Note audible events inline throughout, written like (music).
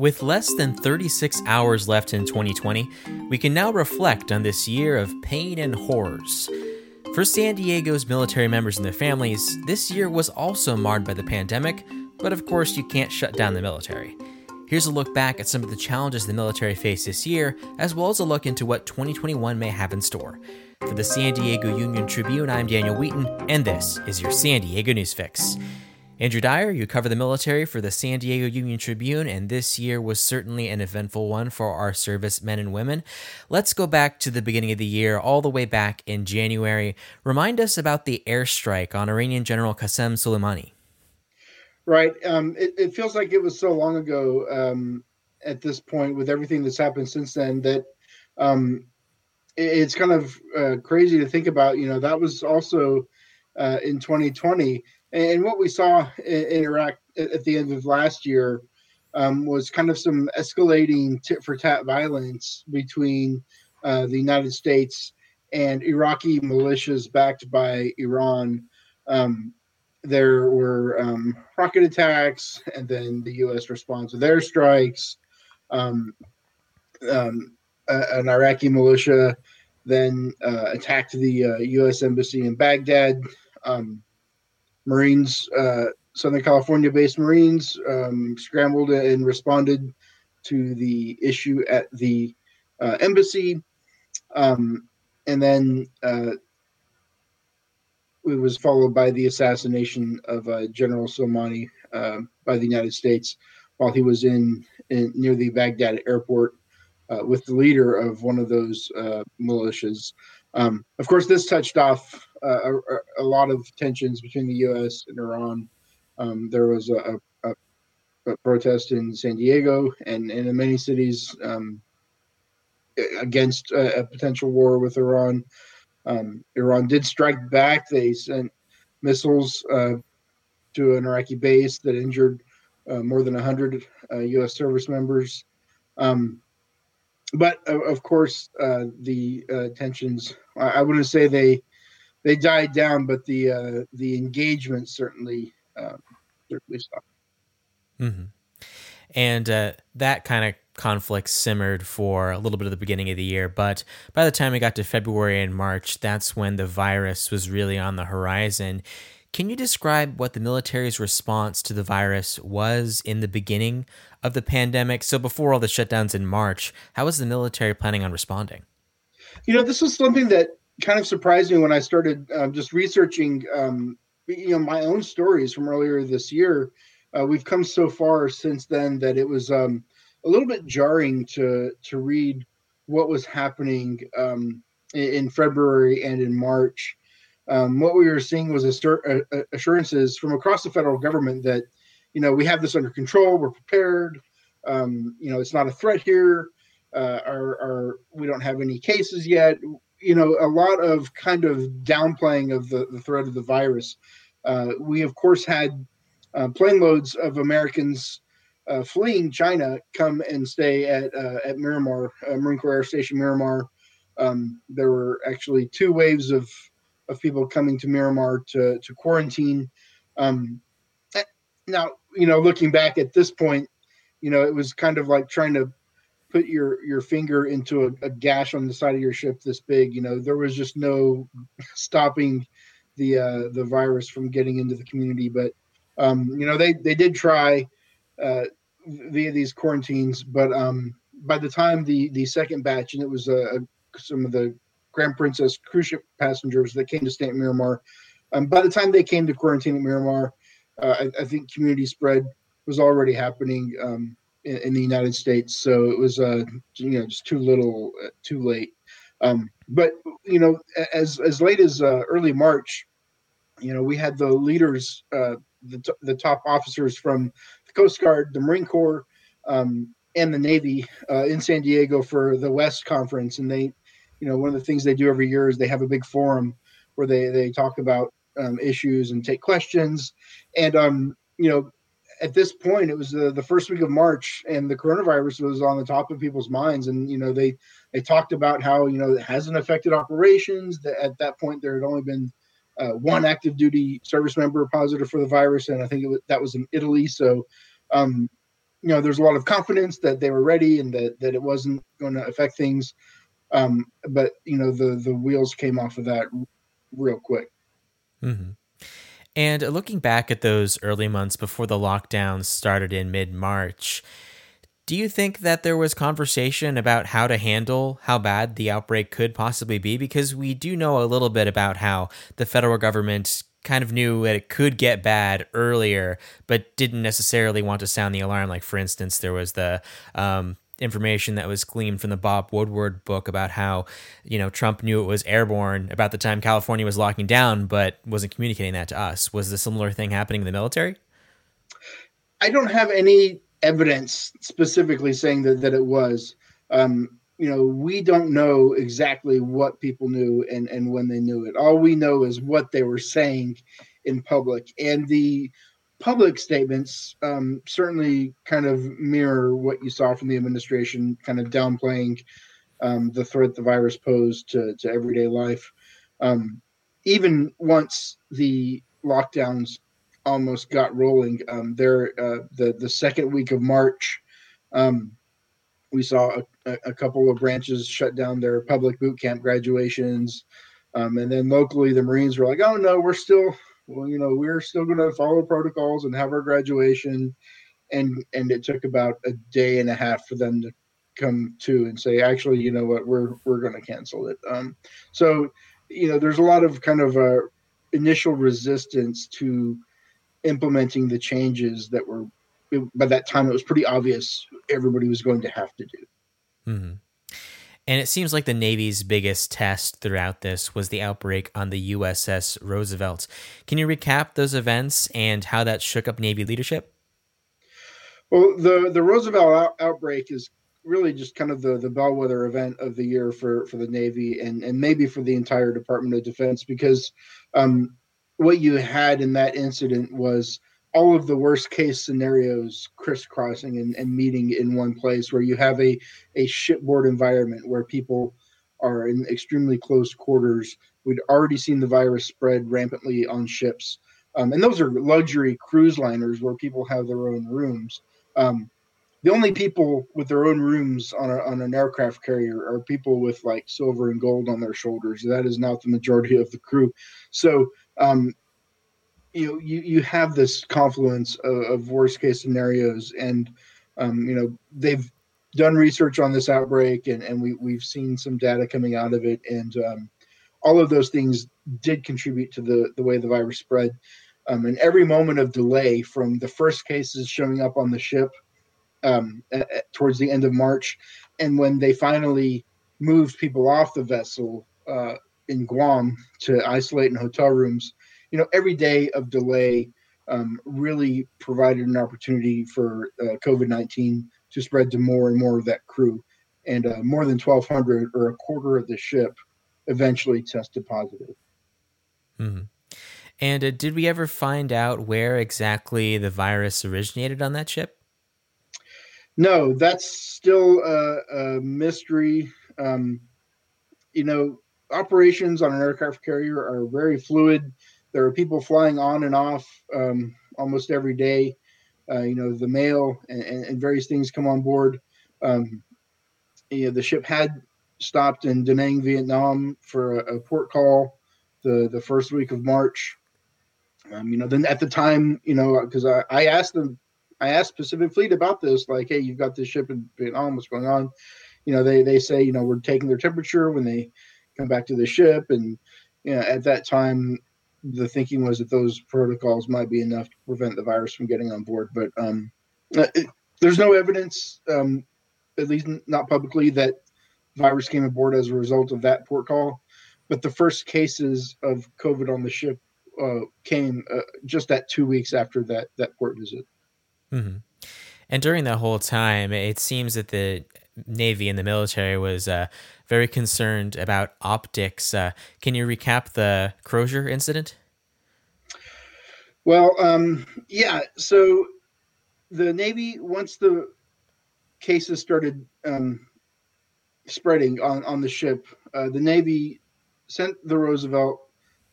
With less than 36 hours left in 2020, we can now reflect on this year of pain and horrors. For San Diego's military members and their families, this year was also marred by the pandemic, but of course, you can't shut down the military. Here's a look back at some of the challenges the military faced this year, as well as a look into what 2021 may have in store. For the San Diego Union Tribune, I'm Daniel Wheaton, and this is your San Diego News Fix. Andrew Dyer, you cover the military for the San Diego Union Tribune, and this year was certainly an eventful one for our service men and women. Let's go back to the beginning of the year, all the way back in January. Remind us about the airstrike on Iranian General Qasem Soleimani. Right. Um, it, it, feels like it was so long ago um, at this point with everything that's happened since then that um, it, it's kind of uh, crazy to think about. You know, that was also uh, in 2020 and what we saw in, Iraq at the end of last year um, was kind of some escalating tit for tat violence between uh, the United States and Iraqi militias backed by Iran. Um, there were um, rocket attacks, and then the U.S. responds with airstrikes. Um, um, an Iraqi militia then uh, attacked the uh, U.S. embassy in Baghdad. Um, Marines, uh, Southern California based Marines, um, scrambled and responded to the issue at the uh, embassy. Um, and then uh, it was followed by the assassination of uh, General Soleimani uh, by the United States while he was in, in near the Baghdad airport uh, with the leader of one of those militias. Um, of course, this touched off a, a, lot of tensions between the U.S. and Iran. Um, there was a, a, a, protest in San Diego and, and in many cities um, against a, potential war with Iran. Um, Iran did strike back. They sent missiles uh, to an Iraqi base that injured uh, more than 100 uh, U.S. service members. Um, but of course, uh, the uh, tensions. I, I, wouldn't say they they died down, but the uh, the engagement certainly um, certainly stopped. Mm-hmm. And uh, that kind of conflict simmered for a little bit of the beginning of the year, but by the time we got to February and March, that's when the virus was really on the horizon. Can you describe what the military's response to the virus was in the beginning of the pandemic? So, before all the shutdowns in March, how was the military planning on responding? You know, this was something that kind of surprised me when I started uh, just researching, um, you know, my own stories from earlier this year. Uh, we've come so far since then that it was um, a little bit jarring to to read what was happening um, in, February and in March um, what we were seeing was assurances from across the federal government that, you know, we have this under control, we're prepared, um, you know, it's not a threat here, uh, our, our, we don't have any cases yet. You know, a lot of kind of downplaying of the, the threat of the virus. Uh, we, of course, had uh, plane loads of Americans uh, fleeing China come and stay at uh, at Miramar, uh, Marine Corps Air Station Miramar. Um, there were actually two waves of of people coming to Miramar to to quarantine. Um, eh, now, you know, looking back at this point, you know, it was kind of like trying to put your your finger into a, a gash on the side of your ship this big. You know, there was just no (laughs) stopping the uh, the virus from getting into the community. But um, you know, they they did try uh, via these quarantines, but um, by the time the the second batch, and it was uh, some of the Grand Princess cruise ship passengers that came to stay at Miramar. Um, by the time they came to quarantine at Miramar, uh, I, I, think community spread was already happening um, in, the United States. So it was, uh, you know, just too little, uh, too late. Um, but you know, as as late as uh, early March, you know, we had the leaders, uh, the t- the top officers from the Coast Guard, the Marine Corps, um, and the Navy uh, in San Diego for the West Conference, and they you know, one of the things they do every year is they have a big forum where they they talk about um, issues and take questions. And um, you know, at this point, it was the, the first week of March, and the coronavirus was on the top of people's minds. And you know, they they talked about how you know it hasn't affected operations. That at that point there had only been uh, one active duty service member positive for the virus, and I think was, that was in Italy. So, um, you know, there's a lot of confidence that they were ready and that that it wasn't going to affect things. Um, but you know, the the wheels came off of that real quick. Mm-hmm. And looking back at those early months before the lockdown started in mid March, do you think that there was conversation about how to handle how bad the outbreak could possibly be? Because we do know a little bit about how the federal government kind of knew that it could get bad earlier, but didn't necessarily want to sound the alarm. Like, for instance, there was the um, information that was gleaned from the Bob Woodward book about how, you know, Trump knew it was airborne about the time California was locking down, but wasn't communicating that to us. Was a similar thing happening in the military? I don't have any evidence specifically saying that, that it was. Um, you know, we don't know exactly what people knew and, and when they knew it. All we know is what they were saying in public. And the public statements um, certainly kind of mirror what you saw from the administration, kind of downplaying um, the threat the virus posed to, to everyday life. Um, even once the lockdowns almost got rolling, um, there uh, the the second week of March, um, we saw a, a, couple of branches shut down their public boot camp graduations. Um, and then locally, the Marines were like, oh, no, we're still, well, you know, we're still going to follow protocols and have our graduation. And, and it took about a day and a half for them to come to and say, actually, you know what, we're, we're going to cancel it. Um, so, you know, there's a lot of kind of uh, initial resistance to implementing the changes that were by that time it was pretty obvious everybody was going to have to do. Mm-hmm. And it seems like the Navy's biggest test throughout this was the outbreak on the USS Roosevelt. Can you recap those events and how that shook up Navy leadership? Well, the the Roosevelt out- outbreak is really just kind of the the bellwether event of the year for for the Navy and and maybe for the entire Department of Defense because um, what you had in that incident was all of the worst case scenarios crisscrossing and, and meeting in one place where you have a, a shipboard environment where people are in extremely close quarters. We'd already seen the virus spread rampantly on ships. Um, and those are luxury cruise liners where people have their own rooms. Um, the only people with their own rooms on, a, on an aircraft carrier are people with like silver and gold on their shoulders. That is not the majority of the crew. So um, you know you you have this confluence of, of worst case scenarios and um, you know they've done research on this outbreak and and we we've seen some data coming out of it and um, all of those things did contribute to the the way the virus spread. Um, and every moment of delay from the first cases showing up on the ship um, at, at, towards the end of March and when they finally moved people off the vessel uh, in Guam to isolate in hotel rooms you know, every day of delay um, really provided an opportunity for uh, COVID 19 to spread to more and more of that crew. And uh, more than 1,200 or a quarter of the ship eventually tested positive. Mm-hmm. And uh, did we ever find out where exactly the virus originated on that ship? No, that's still a, a mystery. Um, you know, operations on an aircraft carrier are very fluid. There are people flying on and off um, almost every day. Uh, you know, the mail and, and, various things come on board. Um, you know, the ship had stopped in Da Nang, Vietnam for a, a, port call the, the first week of March. Um, you know, then at the time, you know, because I, I asked them, I asked Pacific Fleet about this, like, hey, you've got this ship in Vietnam, what's going on? You know, they, they say, you know, we're taking their temperature when they come back to the ship. And, you know, at that time, the thinking was that those protocols might be enough to prevent the virus from getting on board. But um, uh, it, there's no evidence, um, at least not publicly, that virus came aboard as a result of that port call. But the first cases of COVID on the ship uh, came uh, just at two weeks after that that port visit. Mm-hmm. And during that whole time, it seems that the Navy and the military was uh, very concerned about optics. Uh, can you recap the Crozier incident? Well, um, yeah. So the Navy, once the cases started um, spreading on, on the ship, uh, the Navy sent the Roosevelt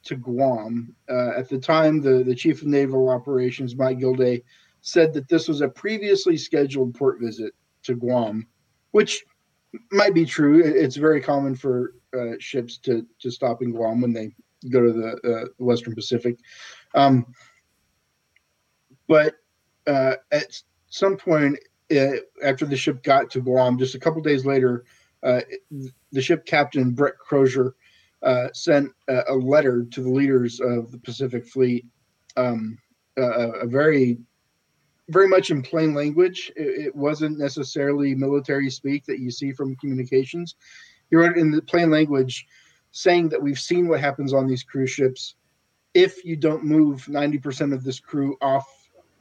to Guam. Uh, at the time, the, the chief of naval operations, Mike Gilday, said that this was a previously scheduled port visit to Guam, which might be true. It's very common for uh, ships to to stop in Guam when they go to the uh, Western Pacific. Um, but uh, at some point uh, after the ship got to Guam, just a couple days later, uh, the ship captain Brett Crozier uh, sent a, a, letter to the leaders of the Pacific Fleet, um, a very very much in plain language. It, it, wasn't necessarily military speak that you see from communications. He wrote it in the plain language saying that we've seen what happens on these cruise ships. If you don't move 90% of this crew off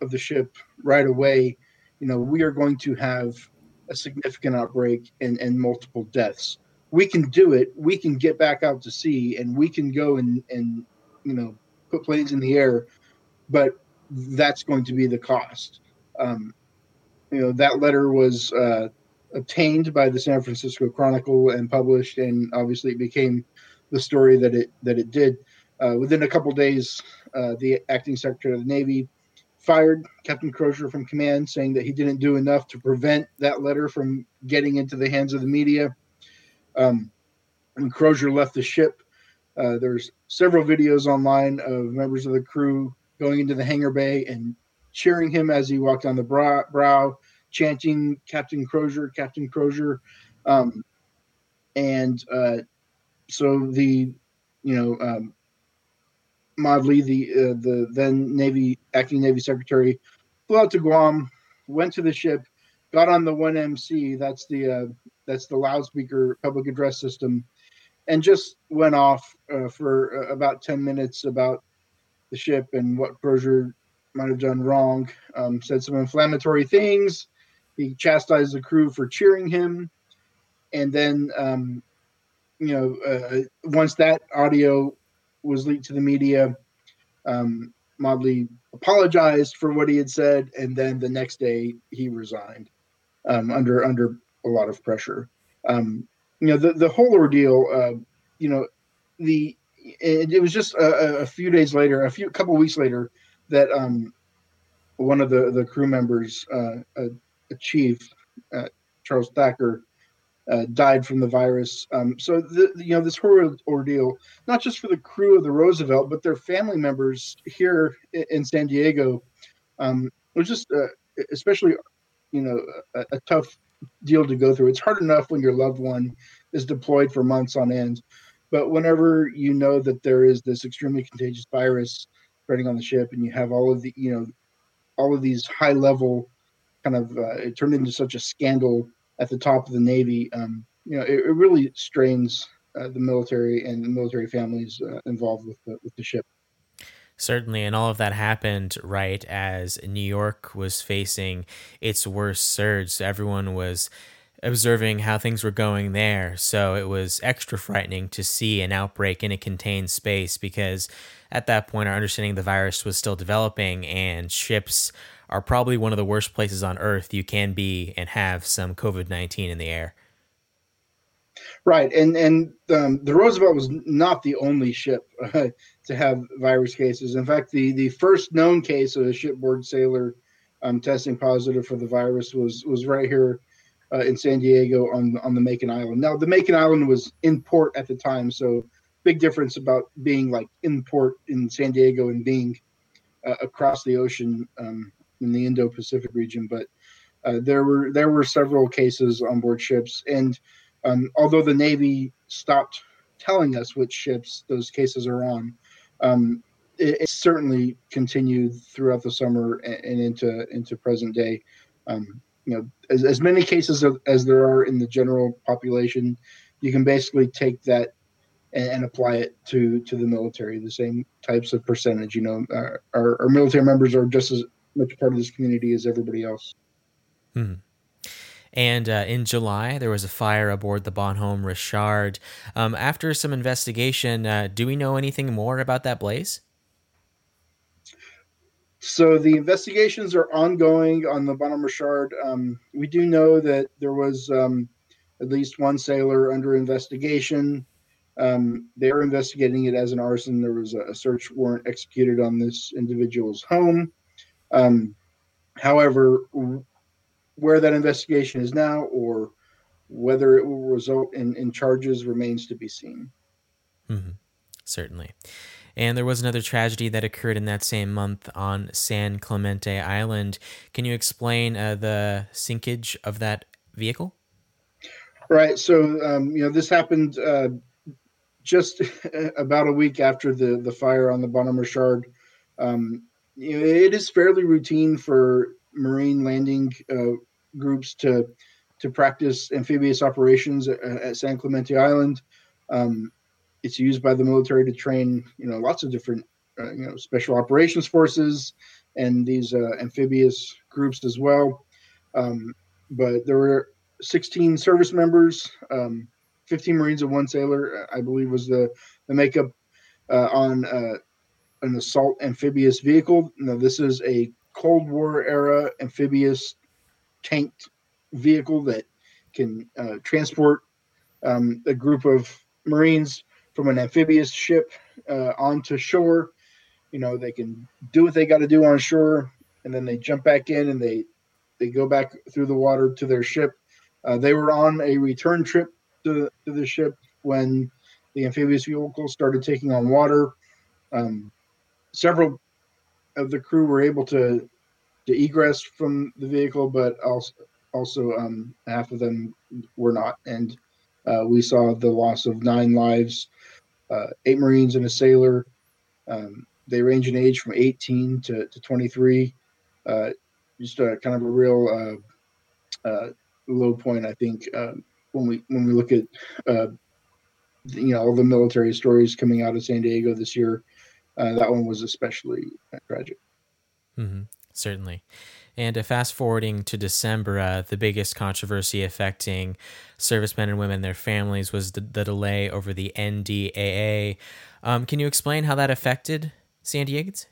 of the ship right away, you know, we are going to have a significant outbreak and, and multiple deaths. We can do it. We can get back out to sea and we can go and, and you know, put planes in the air, but that's going to be the cost. Um, you know, that letter was uh, obtained by the San Francisco Chronicle and published, and obviously it became the story that it that it did. Uh, within a couple days, uh, the acting secretary of the Navy fired Captain Crozier from command, saying that he didn't do enough to prevent that letter from getting into the hands of the media. Um, Crozier left the ship, uh, there's several videos online of members of the crew going into the hangar bay and cheering him as he walked on the brow, brow chanting Captain Crozier, Captain Crozier. Um, and uh, so the, you know, um, Modly, the uh, the then Navy acting Navy Secretary, flew out to Guam, went to the ship, got on the 1MC, that's the uh, that's the loudspeaker public address system, and just went off uh, for uh, about 10 minutes about the ship and what Crozier might have done wrong. Um, said some inflammatory things. He chastised the crew for cheering him, and then um, you know uh, once that audio was leaked to the media, um, apologized for what he had said, and then the next day he resigned um, under under a lot of pressure. Um, you know the the whole ordeal. Uh, you know the it, it was just a, a, few days later, a few couple weeks later, that um, one of the the crew members, uh, a, a chief, uh, Charles Thacker, uh, died from the virus. Um, so the, you know this horrible ordeal, not just for the crew of the Roosevelt, but their family members here in San Diego, um, was just uh, especially you know a, a, tough deal to go through. It's hard enough when your loved one is deployed for months on end, but whenever you know that there is this extremely contagious virus spreading on the ship, and you have all of the you know all of these high level kind of uh, it turned into such a scandal at the top of the Navy. Um, you know, it, it really strains uh, the military and the military families uh, involved with the with the ship. Certainly, and all of that happened right as New York was facing its worst surge. So everyone was observing how things were going there. So it was extra frightening to see an outbreak in a contained space because at that point, our understanding the virus was still developing, and ships are probably one of the worst places on earth you can be and have some COVID 19 in the air. Right, and and um, the Roosevelt was not the only ship uh, to have virus cases. In fact, the the first known case of a shipboard sailor um, testing positive for the virus was was right here uh, in San Diego on on the Makin Island. Now, the Makin Island was in port at the time, so big difference about being like in port in San Diego and being uh, across the ocean um, in the Indo-Pacific region. But uh, there were there were several cases on board ships, and um, although the Navy stopped telling us which ships those cases are on, um, it, it, certainly continued throughout the summer and, and into into present day. Um, you know, as, as many cases of, as there are in the general population, you can basically take that and, and, apply it to to the military. The same types of percentage. You know, our, our, our military members are just as much part of this community as everybody else. Hmm. And uh, in July, there was a fire aboard the Bonhomme Richard. Um, after some investigation, uh, do we know anything more about that blaze? So the investigations are ongoing on the Bonhomme Richard. Um, we do know that there was um, at least one sailor under investigation. Um, they're investigating it as an arson. There was a, search warrant executed on this individual's home. Um, however, where that investigation is now or whether it will result in, in charges remains to be seen. Mm-hmm. Certainly. And there was another tragedy that occurred in that same month on San Clemente Island. Can you explain uh, the sinkage of that vehicle? Right. So, um, you know, this happened uh, just (laughs) about a week after the, the fire on the Bonhomme Richard. Um, you know, it is fairly routine for marine landing uh, groups to to practice amphibious operations at, at San Clemente Island. Um, it's used by the military to train, you know, lots of different, uh, you know, special operations forces and these uh, amphibious groups as well. Um, but there were 16 service members, um, 15 Marines and one sailor, I believe, was the the makeup uh, on uh, an assault amphibious vehicle. Now, this is a Cold War era amphibious tanked vehicle that can uh, transport um, a group of Marines from an amphibious ship uh, onto shore. You know, they can do what they got to do on shore, and then they jump back in and they they go back through the water to their ship. Uh, they were on a return trip to, to the ship when the amphibious vehicle started taking on water. Um, several of the crew were able to to egress from the vehicle, but also also um, half of them were not, and uh, we saw the loss of nine lives, uh, eight Marines and a sailor. Um, they range in age from 18 to, to 23. Uh, just a kind of a real uh, uh, low point, I think, um, when we when we look at uh, you know all the military stories coming out of San Diego this year. that one was especially tragic. Mm-hmm. Certainly. And uh, fast forwarding to December, uh, the biggest controversy affecting servicemen and women their families was the, the delay over the NDAA. Um, can you explain how that affected San Diegans?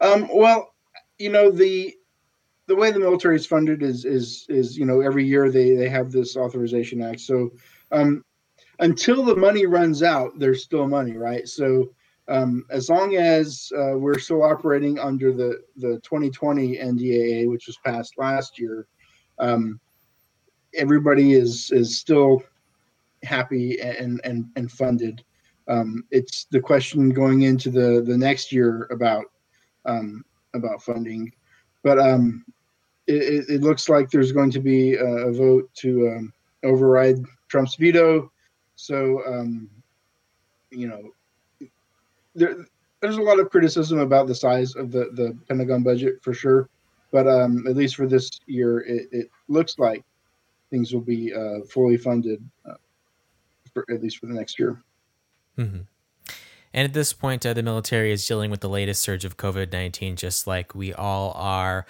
Um, well, you know the the way the military is funded is is is you know every year they they have this authorization act. So um, until the money runs out, there's still money, right? So um, as long as uh, we're still operating under the, the 2020 NDAA, which was passed last year, um, everybody is is still happy and and and funded. Um, it's the question going into the the next year about um, about funding, but um, it, it, looks like there's going to be a, vote to um, override Trump's veto. So you know there, there's a lot of criticism about the size of the, the Pentagon budget for sure, but um, at least for this year, it, it looks like things will be uh, fully funded, uh, for at least for the next year. Mm-hmm. And at this point, uh, the military is dealing with the latest surge of COVID 19, just like we all are.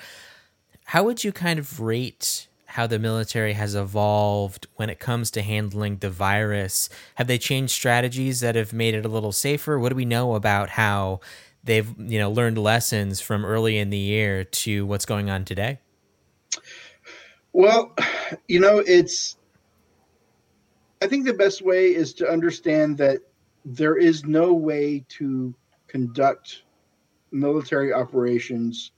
How would you kind of rate how the military has evolved when it comes to handling the virus. Have they changed strategies that have made it a little safer? What do we know about how they've, you know, learned lessons from early in the year to what's going on today? Well, you know, it's I think the best way is to understand that there is no way to conduct military operations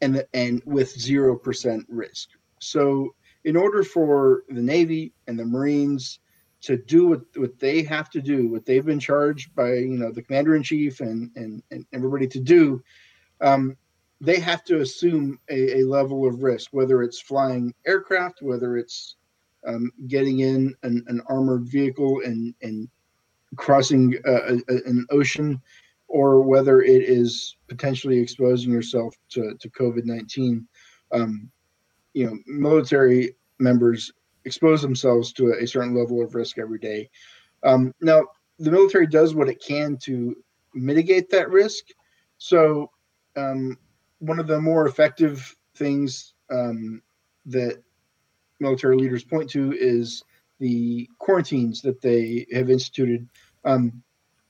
and and with 0% risk. So in order for the Navy and the Marines to do what, what they have to do, what they've been charged by you know the commander in chief and, and and everybody to do, um, they have to assume a, a, level of risk, whether it's flying aircraft, whether it's um, getting in an, an, armored vehicle and and crossing a, an ocean, or whether it is potentially exposing yourself to, to COVID nineteen. Um, you know military members expose themselves to a, certain level of risk every day. Um, now, the military does what it can to mitigate that risk. So, um, one of the more effective things um, that military leaders point to is the quarantines that they have instituted. Um,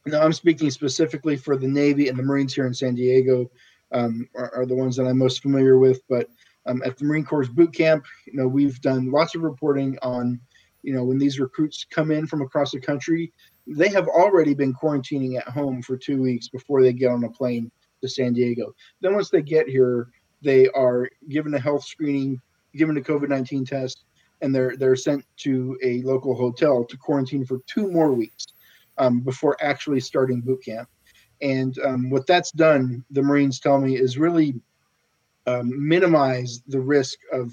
now, I'm speaking specifically for the Navy and the Marines here in San Diego, um, are, are, the ones that I'm most familiar with. But um, at the Marine Corps boot camp. You know, we've done lots of reporting on, you know, when these recruits come in from across the country, they have already been quarantining at home for two weeks before they get on a plane to San Diego. Then once they get here, they are given a health screening, given a COVID nineteen test, and they're they're sent to a local hotel to quarantine for two more weeks um, before actually starting boot camp. And um, what that's done, the Marines tell me, is really um, minimize the risk of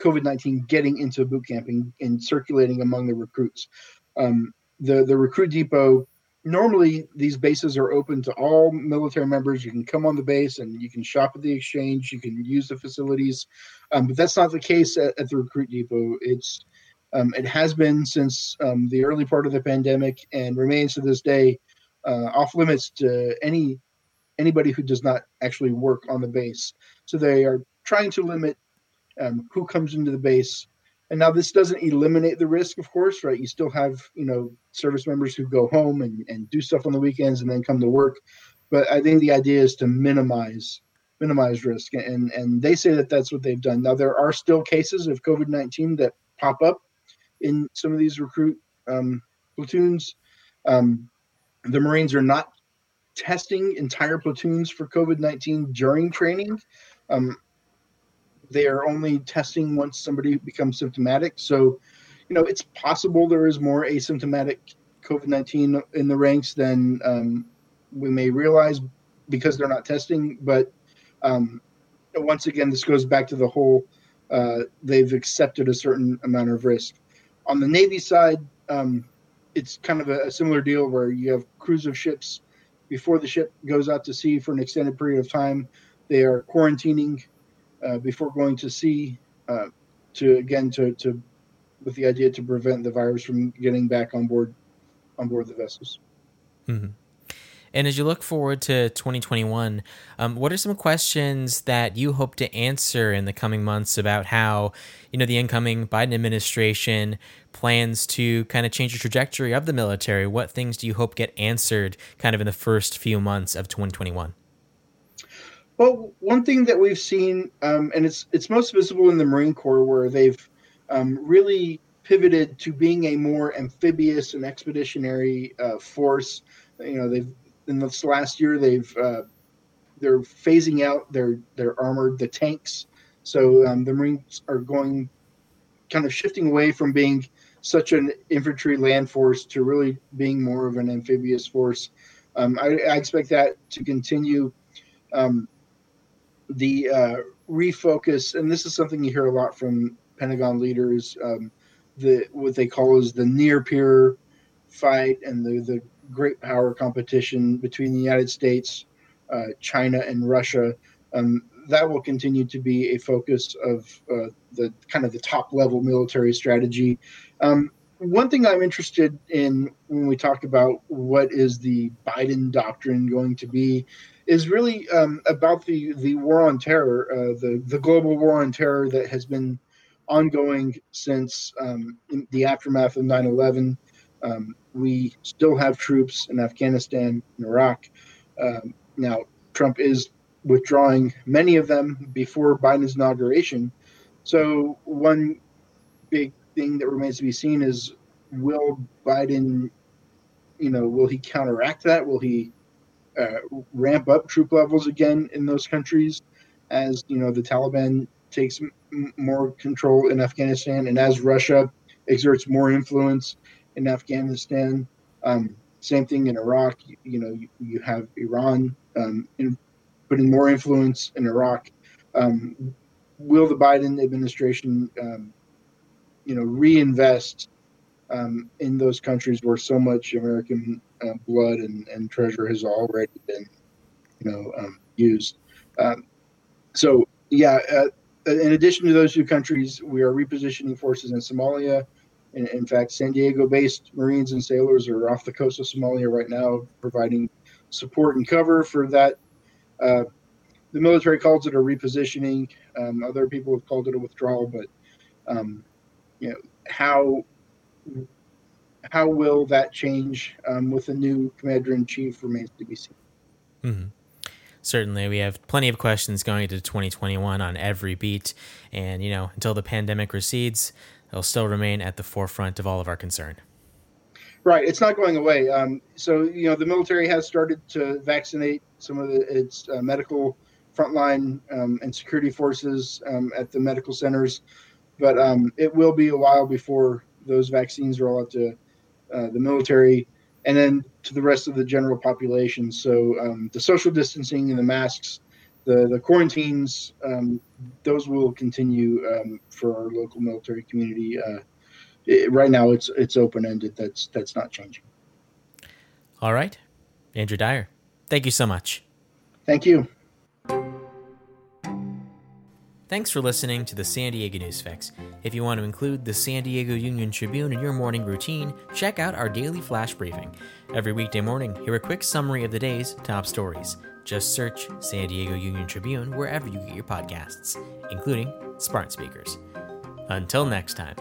COVID nineteen getting into boot camp and, and, circulating among the recruits. Um, the the recruit depot normally these bases are open to all military members. You can come on the base and you can shop at the exchange. You can use the facilities, um, but that's not the case at, at the recruit depot. It's um, it has been since um, the early part of the pandemic and remains to this day uh, off limits to any anybody who does not actually work on the base. So they are trying to limit um, who comes into the base and now this doesn't eliminate the risk, of course, right? You still have, you know, service members who go home and, and do stuff on the weekends and then come to work. But I think the idea is to minimize minimize risk, and and they say that that's what they've done. Now there are still cases of COVID nineteen that pop up in some of these recruit um, platoons. Um, the Marines are not testing entire platoons for COVID nineteen during training. Um, they are only testing once somebody becomes symptomatic. So, you know, it's possible there is more asymptomatic COVID 19 in the ranks than um, we may realize because they're not testing. But um, once again, this goes back to the whole uh, they've accepted a certain amount of risk. On the Navy side, um, it's kind of a, a, similar deal where you have crews of ships before the ship goes out to sea for an extended period of time. They are quarantining uh, before going to sea uh, to again to, to with the idea to prevent the virus from getting back on board on board the vessels. Mm-hmm. And as you look forward to 2021, um, what are some questions that you hope to answer in the coming months about how, you know, the incoming Biden administration plans to kind of change the trajectory of the military? What things do you hope get answered kind of in the first few months of 2021? Well, one thing that we've seen, um, and it's it's most visible in the Marine Corps, where they've um, really pivoted to being a more amphibious and expeditionary uh, force. You know, they've in this last year they've uh, they're phasing out their their armored the tanks. So um, the Marines are going kind of shifting away from being such an infantry land force to really being more of an amphibious force. Um, I, I, expect that to continue. Um, the uh, refocus, and this is something you hear a lot from Pentagon leaders, um, the what they call is the near peer fight and the the great power competition between the United States, uh, China, and Russia. Um, that will continue to be a focus of uh, the kind of the top level military strategy. Um, one thing I'm interested in when we talk about what is the Biden doctrine going to be is really um, about the the war on terror, uh, the the global war on terror that has been ongoing since um, the aftermath of 9/11. Um, we still have troops in Afghanistan and Iraq. Um, now, Trump is withdrawing many of them before Biden's inauguration. So, one big thing that remains to be seen is will Biden, you know, will he counteract that? Will he uh, ramp up troop levels again in those countries as you know the Taliban takes m- more control in Afghanistan and as Russia exerts more influence in Afghanistan. Um, same thing in Iraq. You, you know, you, you, have Iran um, in, putting more influence in Iraq. Um, will the Biden administration, um, you know, reinvest um, in those countries where so much American uh, blood and, and treasure has already been, you know, um, used. So, yeah, uh, in addition to those two countries, we are repositioning forces in Somalia. In, in fact, San Diego-based Marines and sailors are off the coast of Somalia right now, providing support and cover for that. Uh, the military calls it a repositioning. Um, other people have called it a withdrawal, but um, you know how how will that change um, with the new commander in chief remains to be seen. Mm-hmm. Certainly, we have plenty of questions going into 2021 on every beat, and you know, until the pandemic recedes, it'll still remain at the forefront of all of our concern. Right, it's not going away. Um, so, you know, the military has started to vaccinate some of the, its uh, medical frontline um, and security forces um, at the medical centers, but um, it will be a while before those vaccines roll out to uh, the military and then to the rest of the general population. So um, the social distancing and the masks, the the quarantines, um, those will continue um, for our local military community. Uh, it, right now, it's it's open ended. That's that's not changing. All right, Andrew Dyer, thank you so much. Thank you. Thanks for listening to the San Diego News Fix. If you want to include the San Diego Union Tribune in your morning routine, check out our daily flash briefing. Every weekday morning, hear a quick summary of the day's top stories. Just search San Diego Union Tribune wherever you get your podcasts, including smart speakers. Until next time.